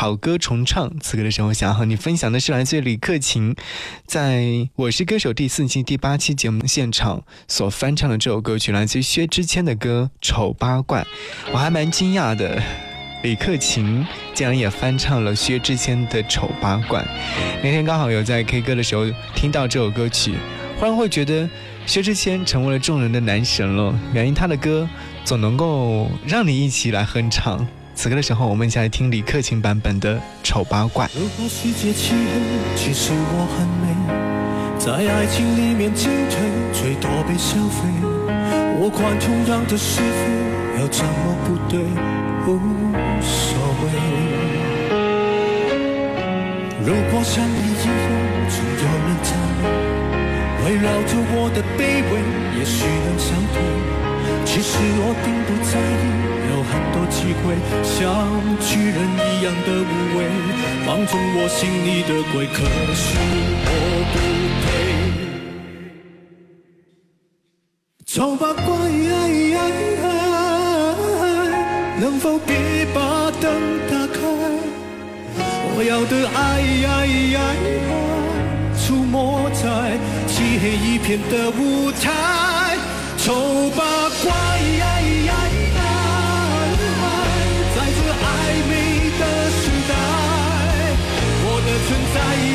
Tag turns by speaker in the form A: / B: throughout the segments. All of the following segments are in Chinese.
A: 好歌重唱。此刻的时候，想要和你分享的是来自李克勤在《我是歌手》第四季第八期节目现场所翻唱的这首歌曲，来自薛之谦的歌《丑八怪》。我还蛮惊讶的，李克勤竟然也翻唱了薛之谦的《丑八怪》。那天刚好有在 K 歌的时候听到这首歌曲，忽然会觉得薛之谦成为了众人的男神了。原因他的歌总能够让你一起来哼唱。此刻的时候，我们一起来听李克勤版本的《丑八怪》。
B: 如果世界漆黑，其实我很美，在爱情里面进退，最多被消费。我管同样的是非，要怎么不对，无所谓。如果像你一样，总有人赞美，围绕着我的卑微，也许能消退。其实我并不在意。机会，像巨人一样的无畏，放纵我心里的鬼。可是我不配。丑八怪，能否别把灯打开？我要的爱，出没在漆黑一片的舞台。丑八怪。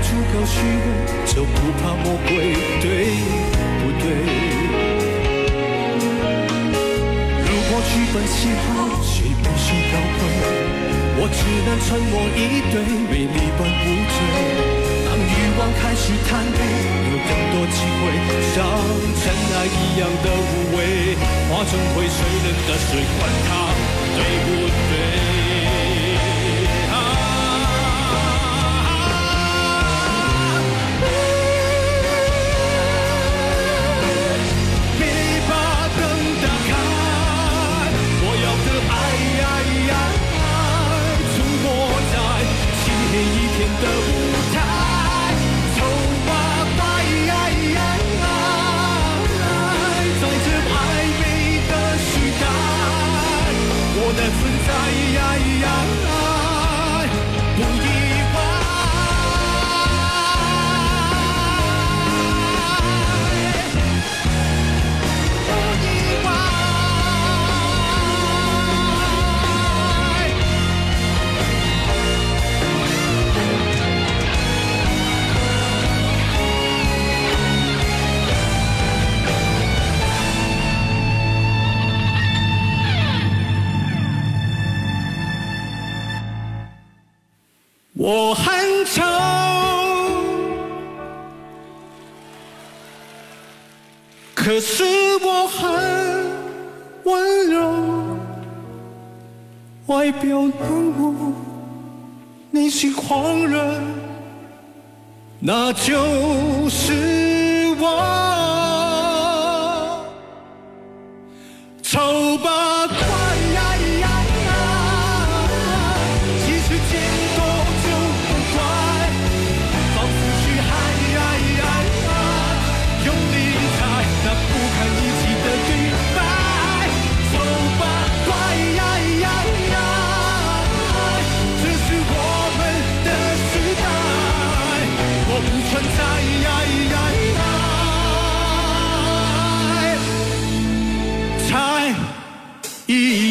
B: 足够虚伪，就不怕魔鬼，对不对？如果剧本写好，谁必须高贵？我只能沉默以对，美丽本无罪。当欲望开始贪杯，有更多机会，像尘埃一样的无畏，化成灰，谁人的水，管它对不对？yeah. 我很丑，可是我很温柔，外表冷漠，内心狂热，那就是我。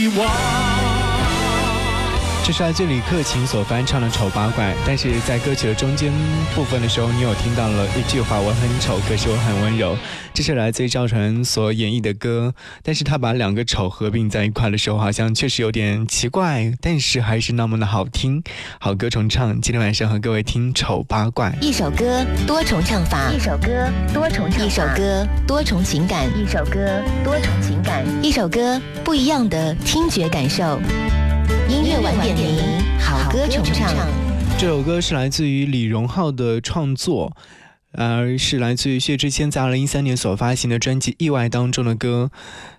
B: you want.
A: 这是来自李克勤所翻唱的《丑八怪》，但是在歌曲的中间部分的时候，你有听到了一句话：“我很丑，可是我很温柔。”这是来自于赵传所演绎的歌，但是他把两个丑合并在一块的时候，好像确实有点奇怪，但是还是那么的好听。好歌重唱，今天晚上和各位听《丑八怪》。
C: 一首歌多重唱法，
D: 一首歌多重唱法，
C: 一首歌多重情感，
D: 一首歌多重情感，
C: 一首歌不一样的听觉感受。音乐晚点名，好歌重唱。
A: 这首歌是来自于李荣浩的创作。而是来自于薛之谦在二零一三年所发行的专辑《意外》当中的歌。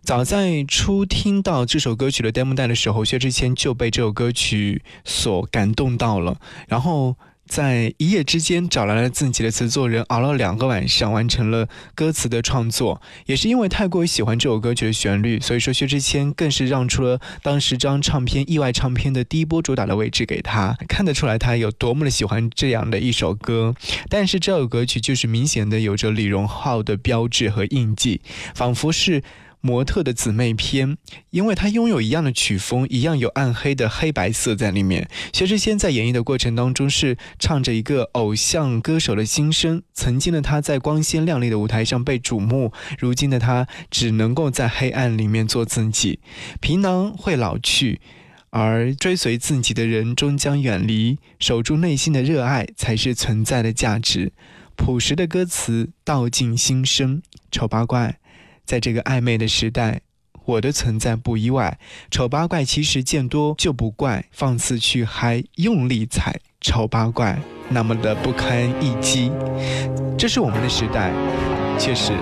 A: 早在初听到这首歌曲的 demo 带的时候，薛之谦就被这首歌曲所感动到了，然后。在一夜之间找来了自己的词作人，熬了两个晚上，完成了歌词的创作。也是因为太过于喜欢这首歌曲的旋律，所以说薛之谦更是让出了当时张唱片意外唱片的第一波主打的位置给他。看得出来他有多么的喜欢这样的一首歌。但是这首歌曲就是明显的有着李荣浩的标志和印记，仿佛是。模特的姊妹篇，因为它拥有一样的曲风，一样有暗黑的黑白色在里面。薛之谦在演绎的过程当中是唱着一个偶像歌手的心声。曾经的他在光鲜亮丽的舞台上被瞩目，如今的他只能够在黑暗里面做自己。皮囊会老去，而追随自己的人终将远离。守住内心的热爱才是存在的价值。朴实的歌词道尽心声，丑八怪。在这个暧昧的时代，我的存在不意外。丑八怪其实见多就不怪，放肆去嗨，用力踩，丑八怪那么的不堪一击。这是我们的时代，确实，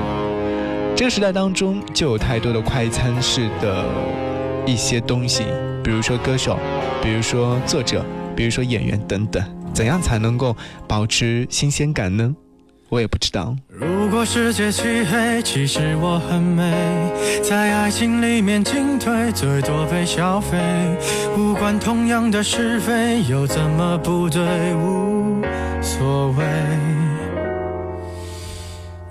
A: 这个时代当中就有太多的快餐式的一些东西，比如说歌手，比如说作者，比如说演员等等。怎样才能够保持新鲜感呢？我也不知道。
E: 如果世界漆黑，其实我很美，在爱情里面进退，最多被消费。无关同样的是非，又怎么不对？无所谓。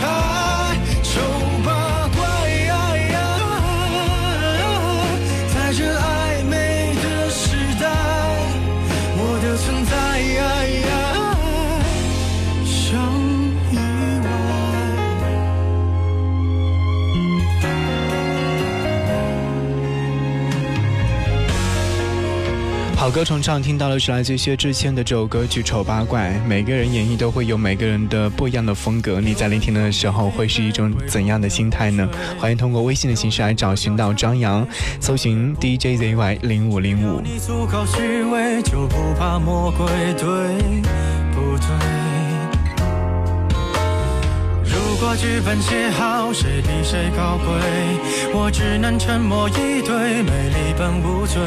A: 好歌重唱，听到的是来自薛之谦的这首歌曲《丑八怪》。每个人演绎都会有每个人的不一样的风格。你在聆听的时候会是一种怎样的心态呢？欢迎通过微信的形式来找寻到张扬，搜寻 DJZY 零五零五。
E: 如果剧本写好，谁比谁高贵？我只能沉默以对，美丽本无罪。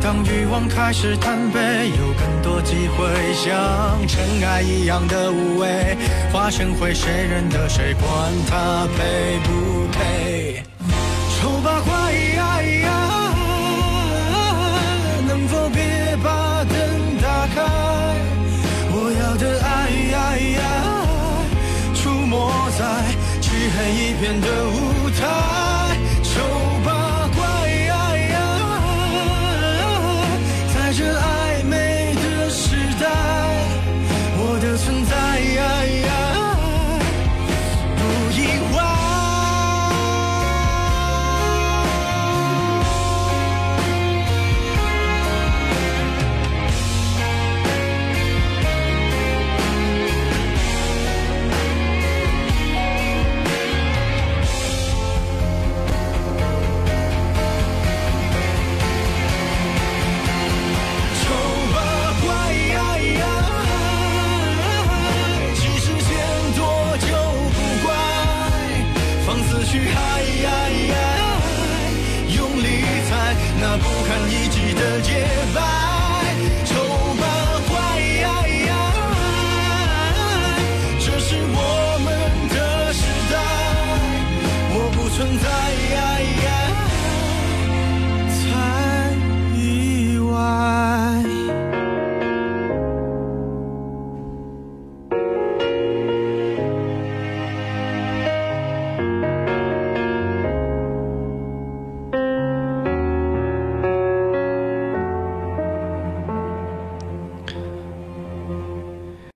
E: 当欲望开始贪杯，有更多机会，像尘埃一样的无畏。化成灰谁认得谁，管他配不配？丑八怪，在一片的舞台，丑八怪，在这暧昧的时代，我的存在。不堪一击